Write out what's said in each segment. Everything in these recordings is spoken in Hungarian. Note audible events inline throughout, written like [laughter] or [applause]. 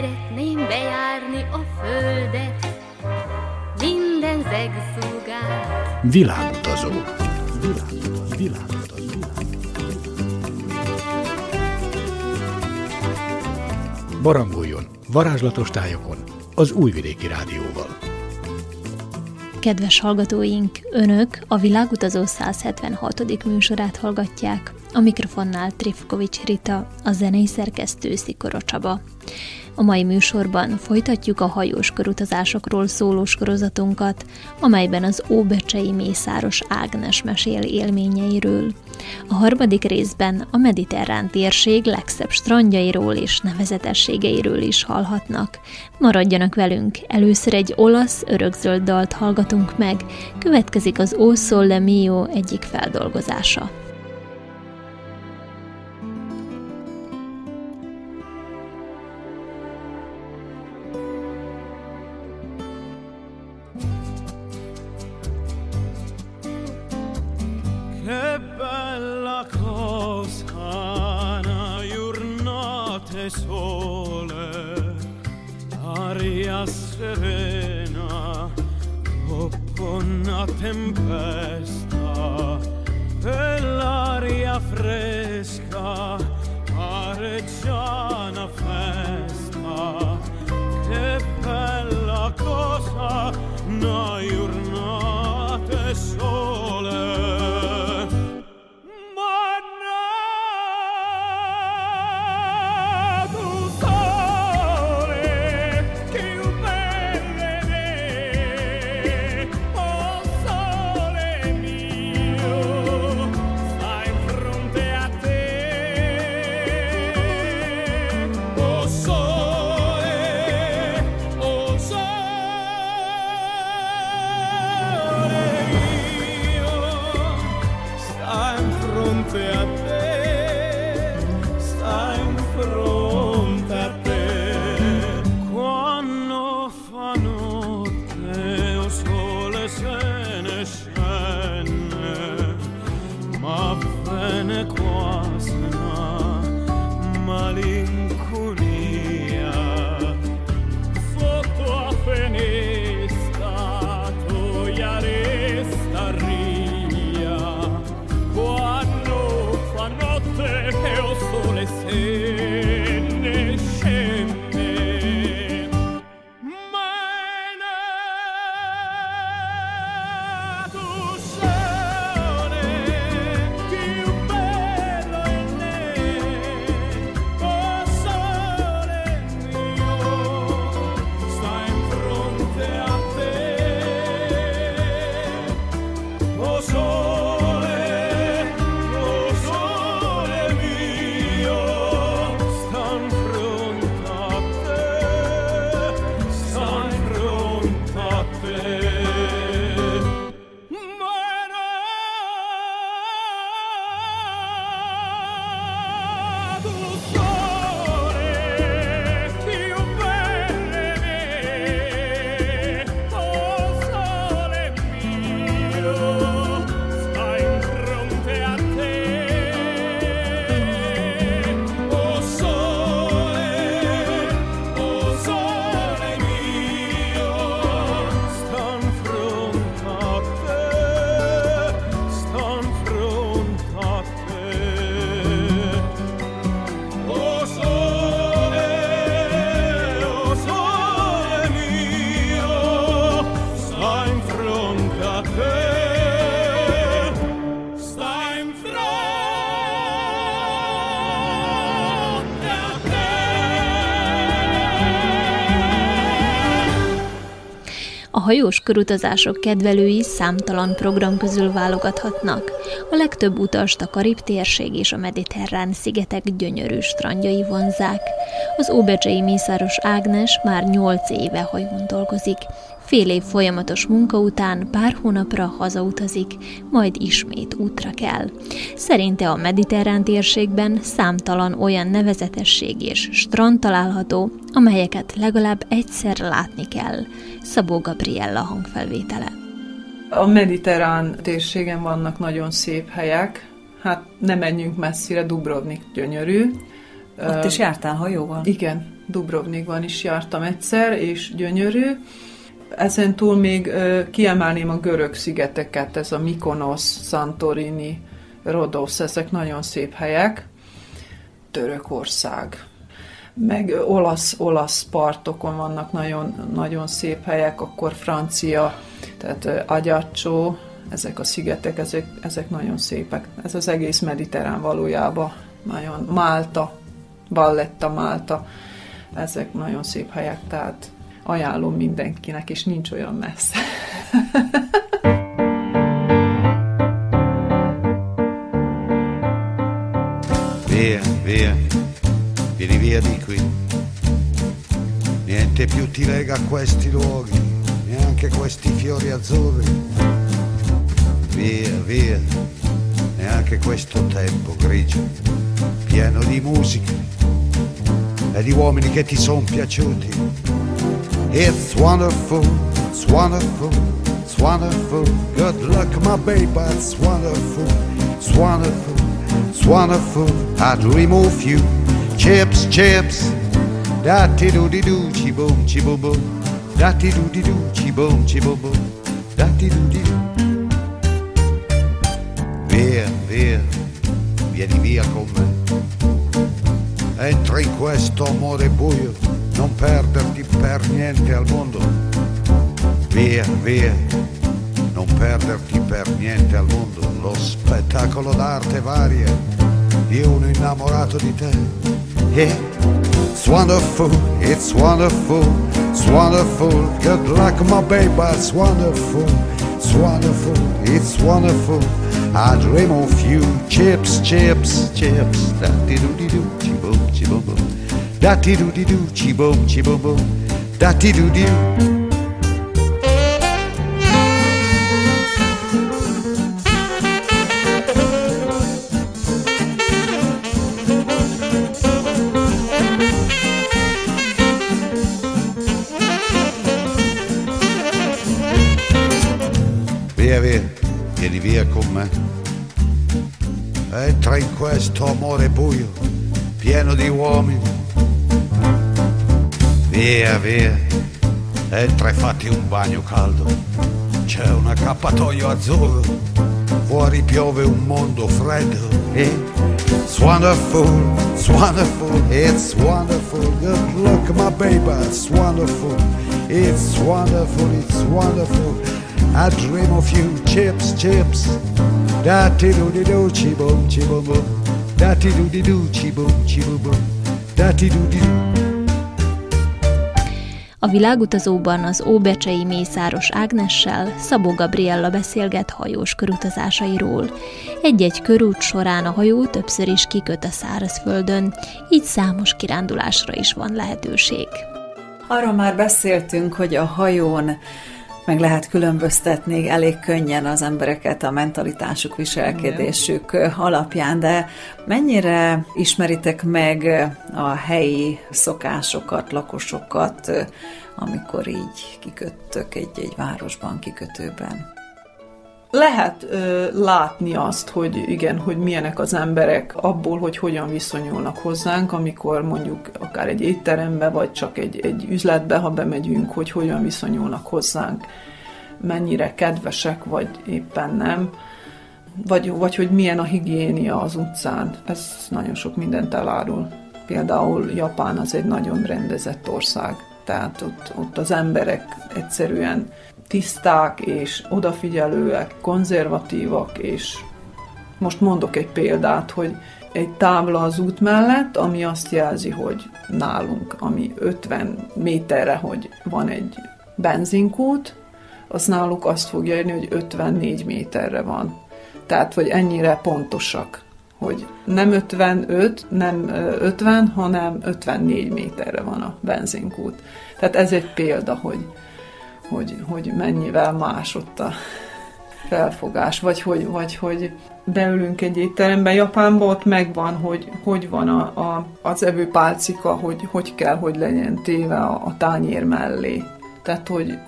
Szeretném bejárni a földet, minden zegszúgát. Világutazó. Világutazó. Világutazó. Barangoljon varázslatos tájokon az Újvidéki Rádióval. Kedves hallgatóink, Önök a Világutazó 176. műsorát hallgatják. A mikrofonnál Trifkovics Rita, a zenei szerkesztő Szikora Csaba. A mai műsorban folytatjuk a hajós körutazásokról szóló sorozatunkat, amelyben az Óbecsei Mészáros Ágnes mesél élményeiről. A harmadik részben a mediterrán térség legszebb strandjairól és nevezetességeiről is hallhatnak. Maradjanak velünk, először egy olasz örökzöld dalt hallgatunk meg, következik az Sole Mio egyik feldolgozása. Hajós körutazások kedvelői számtalan program közül válogathatnak. A legtöbb utast a Karib térség és a mediterrán szigetek gyönyörű strandjai vonzák. Az óbecsei Mészáros Ágnes már nyolc éve hajón dolgozik. Fél év folyamatos munka után pár hónapra hazautazik, majd ismét útra kell. Szerinte a mediterrán térségben számtalan olyan nevezetesség és strand található, amelyeket legalább egyszer látni kell. Szabó Gabriella hangfelvétele. A mediterrán térségen vannak nagyon szép helyek, hát nem menjünk messzire, Dubrovnik gyönyörű, Ott is jártál hajóval? Igen, Dubrovnikban is jártam egyszer, és gyönyörű. Ezen túl még kiemelném a görög szigeteket, ez a Mykonos, Santorini, Rodos, ezek nagyon szép helyek. Törökország, meg olasz, olasz partokon vannak nagyon, nagyon szép helyek, akkor francia, tehát Agyacsó, ezek a szigetek, ezek, ezek nagyon szépek. Ez az egész mediterrán valójában nagyon Málta, Valletta Málta, ezek nagyon szép helyek, tehát ajánlom mindenkinek, és nincs olyan messze. via, via, vieni via di qui. Niente più ti lega a questi luoghi, neanche questi fiori azzurri. Via, via, neanche questo tempo grigio, pieno di musica e di uomini che ti sono piaciuti. It's wonderful, it's wonderful, it's wonderful. Good luck, my baby, it's wonderful, it's wonderful, it's wonderful. I'd remove you. Chips, chips. Da ti do di do, chi boom, chi boom boom. Da ti do di do, chi boom, chi boom boom. Da ti do di do. Via, via, vieni via con me. Entra in questo amore buio, non perderti per niente al mondo. Via, via, non perderti per niente al mondo. Lo spettacolo d'arte varia di uno innamorato di te. Yeah. It's wonderful, it's wonderful, it's wonderful. Good luck, my baby, it's wonderful, it's wonderful, it's wonderful. I dream of you, chips, chips, chips. Da di do di do, chi boom, chi boom boom. Da di do di do, chi boom, chi boom boom. Da di do do. Via, con me. Entra in questo amore buio, pieno di uomini. Via, via, entra e fatti un bagno caldo. C'è un accappatoio azzurro, fuori piove un mondo freddo. It's wonderful, it's wonderful, it's wonderful. Good look, my baby, it's wonderful. It's wonderful, it's wonderful. I dream of you, chips, chips. Da ti do di do, chi boom, chi boom boom. Da ti do di do, chi boom, chi boom boom. Da ti do di do. A világutazóban az Óbecsei Mészáros Ágnessel Szabó Gabriella beszélget hajós körutazásairól. Egy-egy körút során a hajó többször is kiköt a szárazföldön, így számos kirándulásra is van lehetőség. Arról már beszéltünk, hogy a hajón meg lehet különböztetni elég könnyen az embereket a mentalitásuk, viselkedésük alapján, de mennyire ismeritek meg a helyi szokásokat, lakosokat, amikor így kiköttök egy-egy városban, kikötőben? Lehet ö, látni azt, hogy igen, hogy milyenek az emberek abból, hogy hogyan viszonyulnak hozzánk, amikor mondjuk akár egy étterembe, vagy csak egy, egy üzletbe, ha bemegyünk, hogy hogyan viszonyulnak hozzánk, mennyire kedvesek, vagy éppen nem, vagy, vagy hogy milyen a higiénia az utcán. Ez nagyon sok mindent elárul. Például Japán az egy nagyon rendezett ország, tehát ott, ott az emberek egyszerűen tiszták és odafigyelőek, konzervatívak, és most mondok egy példát, hogy egy tábla az út mellett, ami azt jelzi, hogy nálunk, ami 50 méterre, hogy van egy benzinkút, az náluk azt fogja írni, hogy 54 méterre van. Tehát, hogy ennyire pontosak, hogy nem 55, nem 50, hanem 54 méterre van a benzinkút. Tehát ez egy példa, hogy, hogy, hogy mennyivel más ott a felfogás, vagy hogy, vagy hogy beülünk egy étterembe, Japánban ott megvan, hogy hogy van a, a, az evőpálcika, hogy hogy kell, hogy legyen téve a, a tányér mellé. Tehát, hogy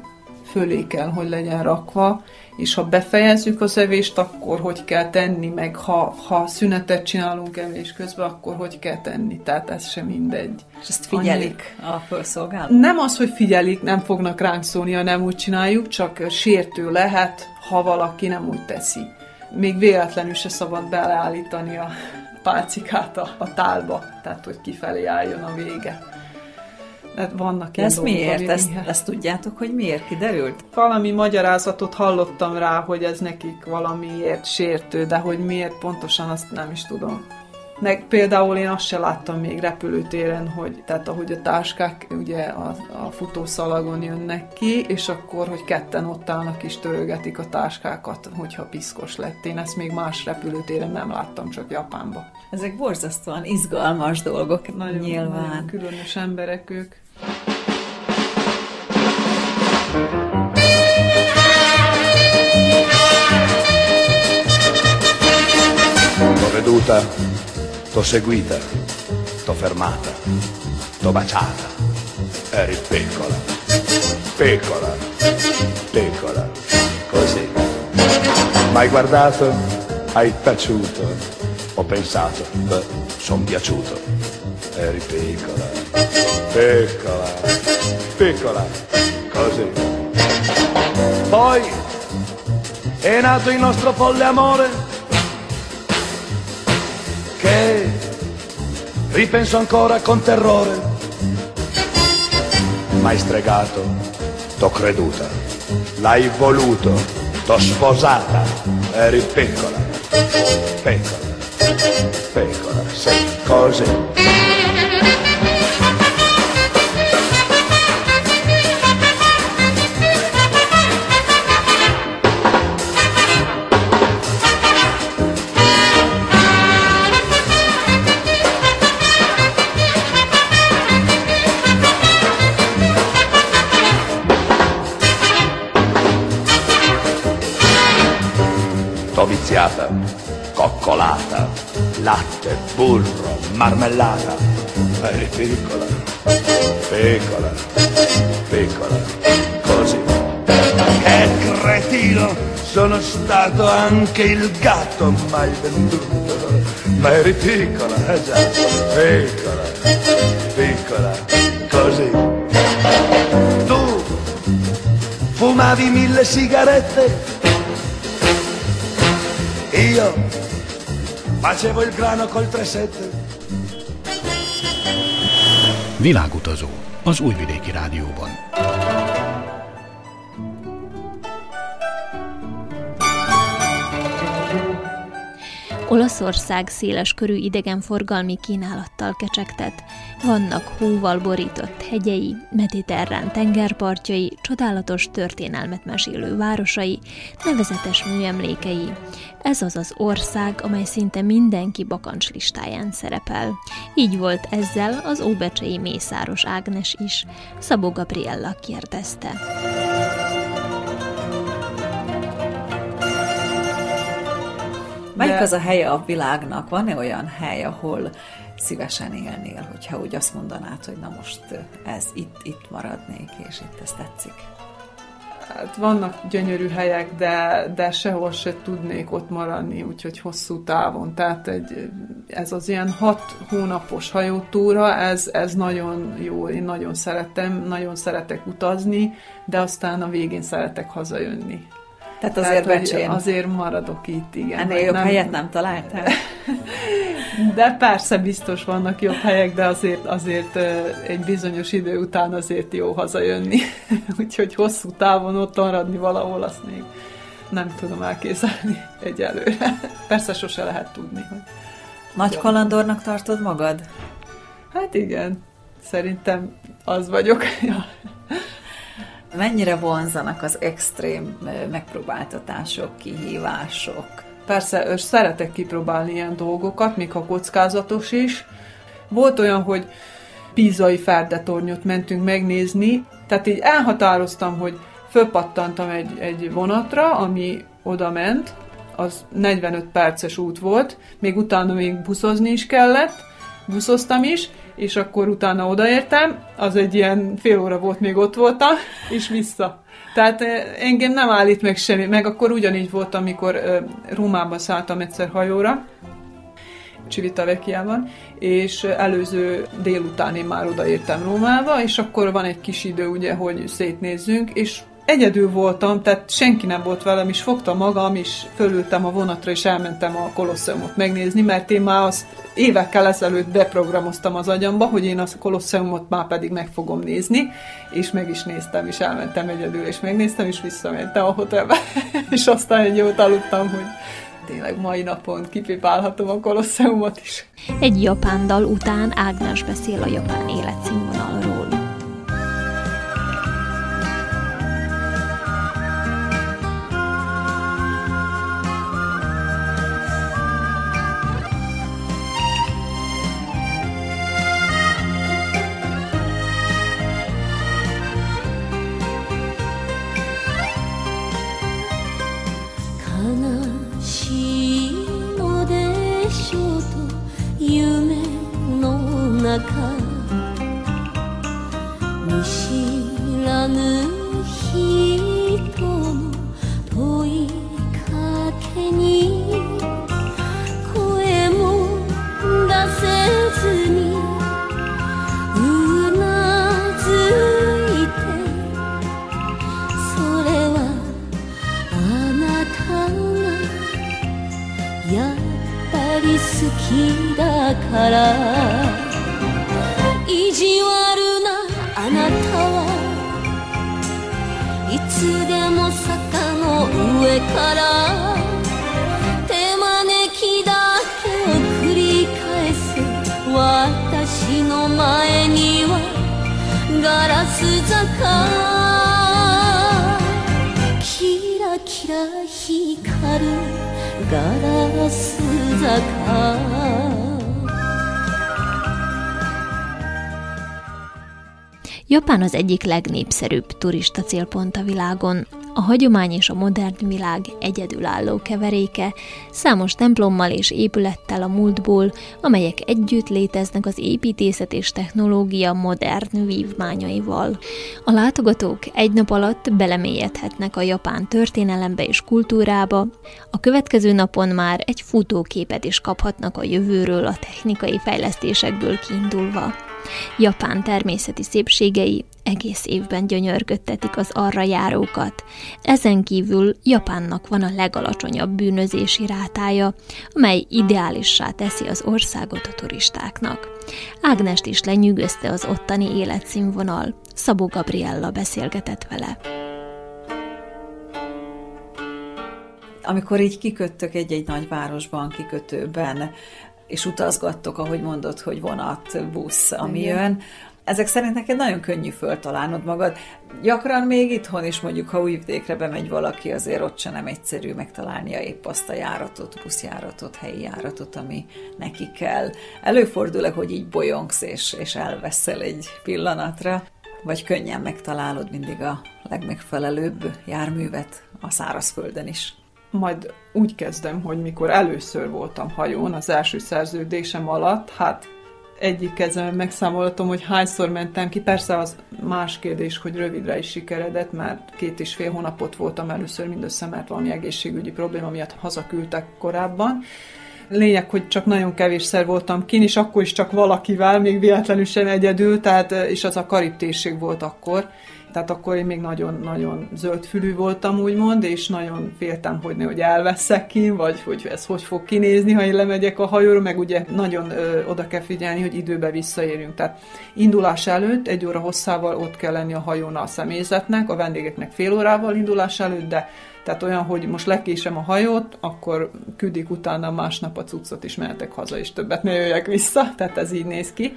fölé kell, hogy legyen rakva, és ha befejezzük az evést, akkor hogy kell tenni, meg ha, ha szünetet csinálunk evés közben, akkor hogy kell tenni, tehát ez sem mindegy. És ezt figyelik a felszolgálók? Nem az, hogy figyelik, nem fognak ránk szólni, ha nem úgy csináljuk, csak sértő lehet, ha valaki nem úgy teszi. Még véletlenül se szabad beleállítani a pálcikát a, a tálba, tehát hogy kifelé álljon a vége. Tehát vannak ez miért? Ezt, ezt tudjátok, hogy miért kiderült? Valami magyarázatot hallottam rá, hogy ez nekik valamiért sértő, de hogy miért pontosan azt nem is tudom. Meg például én azt se láttam még repülőtéren, hogy tehát ahogy a táskák ugye a, a futószalagon jönnek ki, és akkor, hogy ketten ott állnak és törögetik a táskákat, hogyha piszkos lett. Én ezt még más repülőtéren nem láttam, csak Japánba. Ezek borzasztóan izgalmas dolgok, nagyon, nyilván. Nagyon különös emberek ők. T'ho veduta, t'ho seguita, t'ho fermata, t'ho baciata. Eri piccola, piccola, piccola, così. M'hai guardato, hai taciuto, ho pensato, beh, son piaciuto. Eri piccola, piccola, piccola, così. Poi è nato il nostro folle amore che ripenso ancora con terrore. M'hai stregato, t'ho creduta, l'hai voluto, t'ho sposata, eri piccola, piccola, piccola, sei così. Viziata, coccolata, latte, burro, marmellata. Eri piccola, piccola, piccola, così. Che cretino, sono stato anche il gatto mai venduto. Ma eri piccola, eh già, piccola, piccola, così. Tu fumavi mille sigarette io facevo il grano col 3-7. Világutazó az Újvidéki Rádióban. Olaszország széles körű idegenforgalmi kínálattal kecsegtet. Vannak hóval borított hegyei, mediterrán tengerpartjai, csodálatos történelmet mesélő városai, nevezetes műemlékei. Ez az az ország, amely szinte mindenki bakancs listáján szerepel. Így volt ezzel az óbecsei Mészáros Ágnes is. Szabó Gabriella kérdezte. Melyik az a helye a világnak? Van-e olyan hely, ahol szívesen élnél, hogyha úgy azt mondanád, hogy na most ez itt, itt maradnék, és itt ez tetszik? Hát vannak gyönyörű helyek, de, de sehol se tudnék ott maradni, úgyhogy hosszú távon. Tehát egy, ez az ilyen hat hónapos hajótúra, ez, ez nagyon jó, én nagyon szeretem, nagyon szeretek utazni, de aztán a végén szeretek hazajönni. Tehát azért Tehát, becsén. Azért maradok itt, igen. Ennél jobb nem... helyet nem találtál? [laughs] De persze biztos vannak jobb helyek, de azért, azért egy bizonyos idő után azért jó hazajönni. [laughs] Úgyhogy hosszú távon ott maradni valahol, azt még nem tudom elképzelni egyelőre. [laughs] Persze sose lehet tudni, hogy... Nagy kalandornak tartod magad? Hát igen, szerintem az vagyok. Ja mennyire vonzanak az extrém megpróbáltatások, kihívások? Persze, szeretek kipróbálni ilyen dolgokat, még ha kockázatos is. Volt olyan, hogy Pízai Ferdetornyot mentünk megnézni, tehát így elhatároztam, hogy fölpattantam egy, egy vonatra, ami oda ment, az 45 perces út volt, még utána még buszozni is kellett, buszoztam is, és akkor utána odaértem, az egy ilyen fél óra volt, még ott voltam, és vissza. Tehát eh, engem nem állít meg semmi, meg akkor ugyanígy volt, amikor Rómában szálltam egyszer hajóra, Civitavekiában, és előző délután én már odaértem Rómába, és akkor van egy kis idő, ugye, hogy szétnézzünk, és egyedül voltam, tehát senki nem volt velem, és fogtam magam, és fölültem a vonatra, és elmentem a Kolosseumot megnézni, mert én már azt évekkel ezelőtt beprogramoztam az agyamba, hogy én a Kolosseumot már pedig meg fogom nézni, és meg is néztem, és elmentem egyedül, és megnéztem, és visszamentem a hotelbe, [laughs] és aztán egy jót aludtam, hogy tényleg mai napon kipipálhatom a Kolosseumot is. Egy japán dal után Ágnes beszél a japán életszínvonalról. maka 坂 Japán az egyik legnépszerűbb turista célpont a világon. A hagyomány és a modern világ egyedülálló keveréke, számos templommal és épülettel a múltból, amelyek együtt léteznek az építészet és technológia modern vívmányaival. A látogatók egy nap alatt belemélyedhetnek a japán történelembe és kultúrába, a következő napon már egy futóképet is kaphatnak a jövőről a technikai fejlesztésekből kiindulva. Japán természeti szépségei egész évben gyönyörködtetik az arra járókat. Ezen kívül Japánnak van a legalacsonyabb bűnözési rátája, amely ideálissá teszi az országot a turistáknak. Ágnest is lenyűgözte az ottani életszínvonal. Szabó Gabriella beszélgetett vele. Amikor így kiköttök egy-egy nagyvárosban, kikötőben, és utazgattok, ahogy mondod, hogy vonat, busz, ami Igen. jön, ezek szerint neked nagyon könnyű föltalálnod magad. Gyakran még itthon is mondjuk, ha újvidékre bemegy valaki, azért ott sem nem egyszerű megtalálnia épp azt a járatot, buszjáratot, helyi járatot, ami neki kell. Előfordul hogy így bolyongsz és, és elveszel egy pillanatra, vagy könnyen megtalálod mindig a legmegfelelőbb járművet a szárazföldön is majd úgy kezdem, hogy mikor először voltam hajón, az első szerződésem alatt, hát egyik kezemben megszámolhatom, hogy hányszor mentem ki. Persze az más kérdés, hogy rövidre is sikeredett, mert két és fél hónapot voltam először mindössze, mert valami egészségügyi probléma miatt hazaküldtek korábban. Lényeg, hogy csak nagyon kevésszer voltam kin, és akkor is csak valakivel, még véletlenül sem egyedül, tehát, és az a karib térség volt akkor tehát akkor én még nagyon-nagyon zöldfülű voltam, úgymond, és nagyon féltem, hogy ne, hogy elveszek ki, vagy hogy ez hogy fog kinézni, ha én lemegyek a hajóra, meg ugye nagyon ö, oda kell figyelni, hogy időbe visszaérjünk. Tehát indulás előtt egy óra hosszával ott kell lenni a hajón a személyzetnek, a vendégeknek fél órával indulás előtt, de tehát olyan, hogy most lekésem a hajót, akkor küldik utána másnap a cuccot, is mehetek haza, és többet ne jöjjek vissza, tehát ez így néz ki.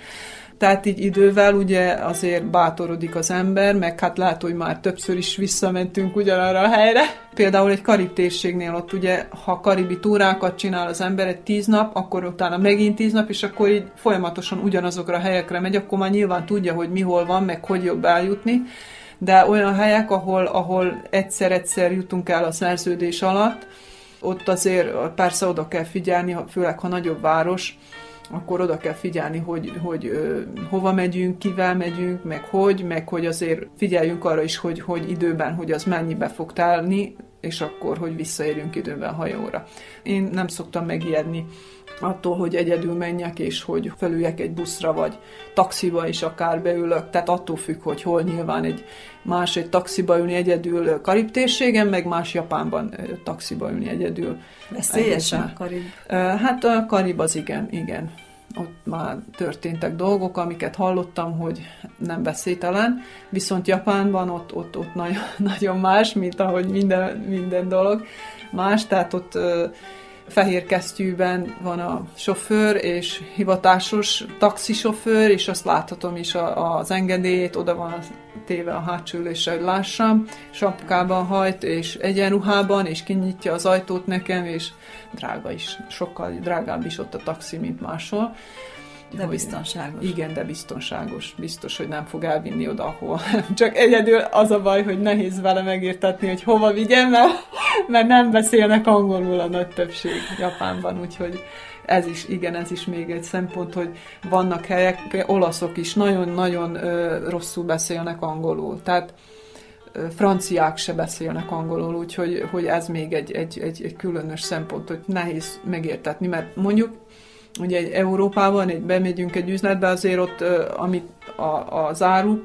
Tehát így idővel ugye azért bátorodik az ember, meg hát lehet, hogy már többször is visszamentünk ugyanarra a helyre. Például egy karib térségnél ott ugye, ha karibi túrákat csinál az ember egy tíz nap, akkor utána megint tíz nap, és akkor így folyamatosan ugyanazokra a helyekre megy, akkor már nyilván tudja, hogy mi hol van, meg hogy jobb eljutni de olyan helyek, ahol, ahol egyszer-egyszer jutunk el a szerződés alatt, ott azért persze oda kell figyelni, főleg ha nagyobb város, akkor oda kell figyelni, hogy, hogy ö, hova megyünk, kivel megyünk, meg hogy, meg hogy azért figyeljünk arra is, hogy, hogy időben, hogy az mennyibe fog telni, és akkor, hogy visszaérjünk időben hajóra. Én nem szoktam megijedni attól, hogy egyedül menjek, és hogy felüljek egy buszra, vagy taxiba is akár beülök, tehát attól függ, hogy hol nyilván egy más egy taxiba ülni egyedül Karib térségen, meg más Japánban taxiba ülni egyedül. Veszélyesen Karib? Hát a Karib az igen, igen. Ott már történtek dolgok, amiket hallottam, hogy nem veszélytelen, viszont Japánban ott, ott, ott nagyon, [laughs] más, mint ahogy minden, minden dolog más, tehát ott fehér kesztyűben van a sofőr, és hivatásos taxisofőr, és azt láthatom is a, az engedélyét, oda van téve a hátsó ülésre, hogy lássam, sapkában hajt, és egyenruhában, és kinyitja az ajtót nekem, és drága is, sokkal drágább is ott a taxi, mint máshol. De biztonságos. Igen, de biztonságos. Biztos, hogy nem fog elvinni oda, ahol. [laughs] Csak egyedül az a baj, hogy nehéz vele megértetni, hogy hova vigyem, mert, mert nem beszélnek angolul a nagy többség Japánban, úgyhogy ez is, igen, ez is még egy szempont, hogy vannak helyek, olaszok is nagyon-nagyon rosszul beszélnek angolul. Tehát franciák se beszélnek angolul, úgyhogy hogy ez még egy, egy, egy, egy különös szempont, hogy nehéz megértetni, mert mondjuk ugye egy Európában, egy, bemegyünk egy üzletbe, azért ott, amit a, a záru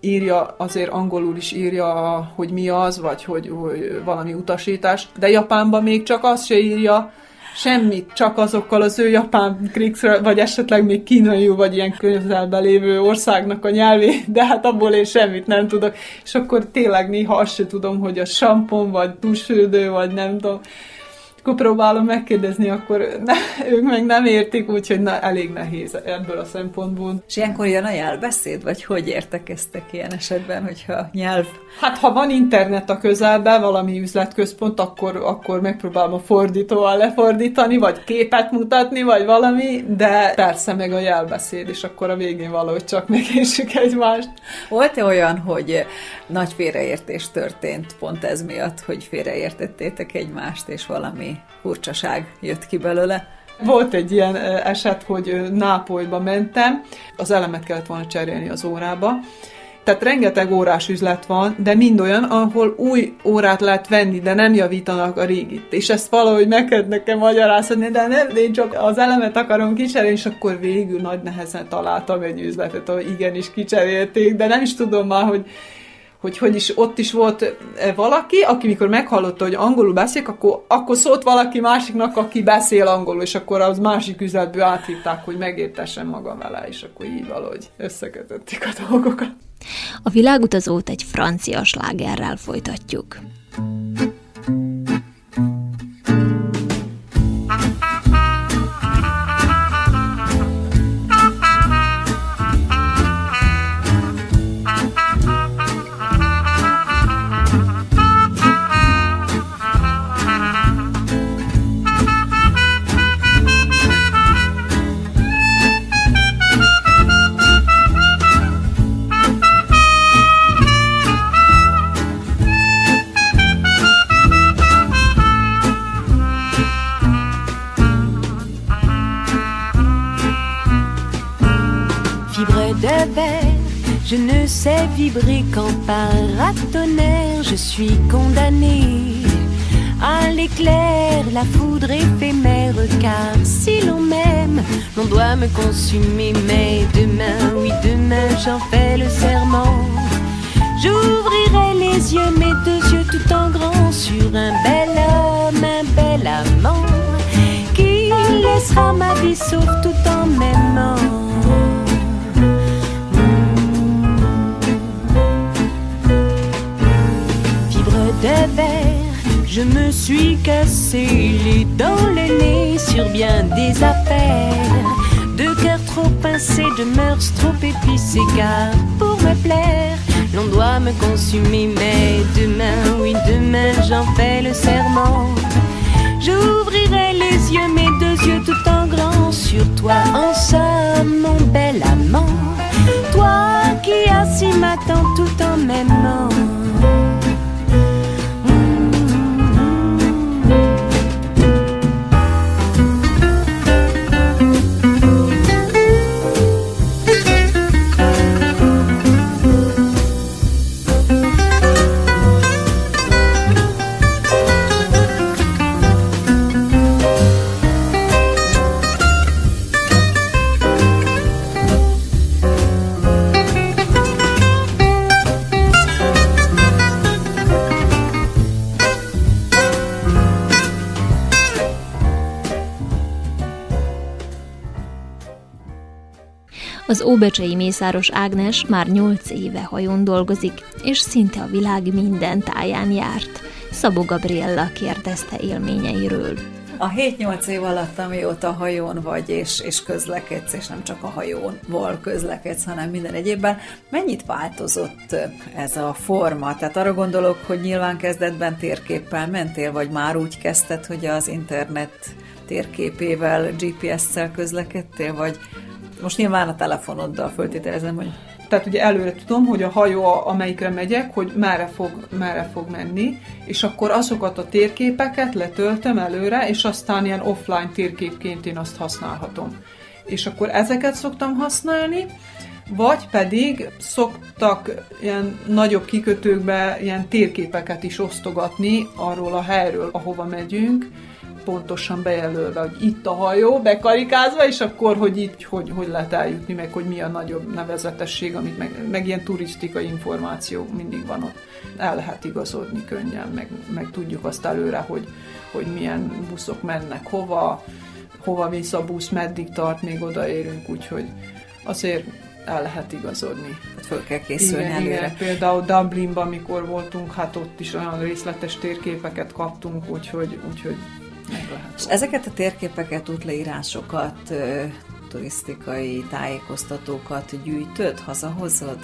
írja, azért angolul is írja, hogy mi az, vagy hogy, hogy valami utasítás, de Japánban még csak azt se írja, semmit, csak azokkal az ő japán krikszre, vagy esetleg még kínaiul, vagy ilyen közelben lévő országnak a nyelvé, de hát abból én semmit nem tudok, és akkor tényleg néha azt se tudom, hogy a sampon, vagy tusfürdő, vagy nem tudom, akkor próbálom megkérdezni, akkor ne, ők meg nem értik, úgyhogy na, elég nehéz ebből a szempontból. És ilyenkor jön a jelbeszéd, vagy hogy értekeztek ilyen esetben, hogyha nyelv? Hát ha van internet a közelben, valami üzletközpont, akkor, akkor megpróbálom a fordítóval lefordítani, vagy képet mutatni, vagy valami, de persze meg a jelbeszéd, és akkor a végén valahogy csak megésük egymást. Volt-e olyan, hogy nagy félreértés történt pont ez miatt, hogy félreértettétek egymást, és valami furcsaság jött ki belőle. Volt egy ilyen eset, hogy Nápolyba mentem, az elemet kellett volna cserélni az órába, tehát rengeteg órás üzlet van, de mind olyan, ahol új órát lehet venni, de nem javítanak a régit. És ezt valahogy meg kell nekem magyarázni, de nem, én csak az elemet akarom kicserélni, és akkor végül nagy nehezen találtam egy üzletet, ahol igenis kicserélték, de nem is tudom már, hogy hogy hogy is ott is volt eh, valaki, aki mikor meghallotta, hogy angolul beszél, akkor, akkor szólt valaki másiknak, aki beszél angolul, és akkor az másik üzletből áthívták, hogy megértessen maga vele, és akkor így valahogy összekötötték a dolgokat. A világutazót egy francia slágerrel folytatjuk. Je ne sais vibrer qu'en paratonnerre, je suis condamnée à l'éclair, la foudre éphémère, car si l'on m'aime, l'on doit me consumer. Mais demain, oui, demain, j'en fais le serment. J'ouvrirai les yeux, mes deux yeux tout en grand, sur un bel homme, un bel amant, qui laissera ma vie sauve tout en m'aimant. Je me suis cassé les dents, le nez sur bien des affaires. De cœur trop pincé, de mœurs trop épicées, car pour me plaire, l'on doit me consumer. Mais demain, oui, demain, j'en fais le serment. J'ouvrirai les yeux, mes deux yeux tout en grand sur toi, en óbecsei Mészáros Ágnes már nyolc éve hajón dolgozik, és szinte a világ minden táján járt. Szabó Gabriella kérdezte élményeiről. A 7-8 év alatt, amióta hajón vagy, és, és közlekedsz, és nem csak a hajónval közlekedsz, hanem minden egyébben, mennyit változott ez a forma? Tehát arra gondolok, hogy nyilván kezdetben térképpel mentél, vagy már úgy kezdted, hogy az internet térképével, GPS-szel közlekedtél, vagy most nyilván a telefonoddal föltételezem, hogy tehát ugye előre tudom, hogy a hajó, amelyikre megyek, hogy merre fog, merre fog menni, és akkor azokat a térképeket letöltöm előre, és aztán ilyen offline térképként én azt használhatom. És akkor ezeket szoktam használni, vagy pedig szoktak ilyen nagyobb kikötőkbe ilyen térképeket is osztogatni arról a helyről, ahova megyünk, pontosan bejelölve, hogy itt a hajó, bekarikázva, és akkor, hogy itt hogy, hogy lehet eljutni, meg hogy mi a nagyobb nevezetesség, amit meg, meg ilyen turisztikai információ mindig van ott. El lehet igazodni könnyen, meg, meg tudjuk azt előre, hogy, hogy milyen buszok mennek hova, hova visz a busz, meddig tart, még odaérünk, úgyhogy azért el lehet igazodni. Hát föl kell készülni igen, előre. Igen, például Dublinban, amikor voltunk, hát ott is olyan részletes térképeket kaptunk, úgyhogy, úgyhogy és ezeket a térképeket, útleírásokat, turisztikai tájékoztatókat gyűjtöd, hazahozod?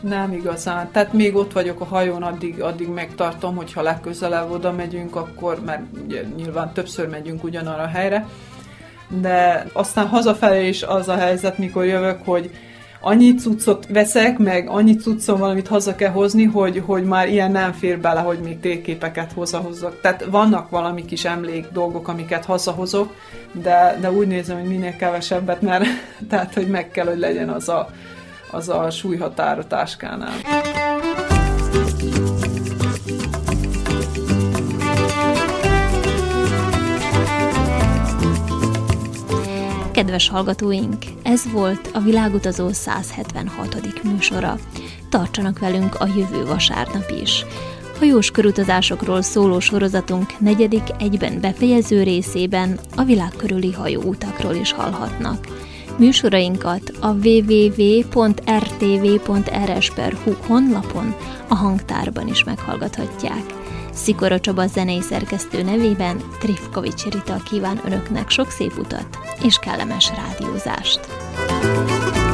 Nem igazán. Tehát még ott vagyok a hajón, addig, addig megtartom, hogyha legközelebb oda megyünk, akkor, mert ugye, nyilván többször megyünk ugyanarra a helyre, de aztán hazafelé is az a helyzet, mikor jövök, hogy annyi cuccot veszek, meg annyi cuccon valamit haza kell hozni, hogy, hogy már ilyen nem fér bele, hogy még térképeket hazahozzak. Tehát vannak valami kis emlék dolgok, amiket hazahozok, de, de úgy nézem, hogy minél kevesebbet, mert [laughs] tehát, hogy meg kell, hogy legyen az a, az a súlyhatár a táskánál. Kedves hallgatóink, ez volt a Világutazó 176. műsora. Tartsanak velünk a jövő vasárnap is. Hajós körutazásokról szóló sorozatunk negyedik egyben befejező részében a világ körüli hajóutakról is hallhatnak. Műsorainkat a www.rtv.rs.hu honlapon a hangtárban is meghallgathatják. Szikora Csaba zenei szerkesztő nevében Trifkovics Rita kíván önöknek sok szép utat és kellemes rádiózást. thank you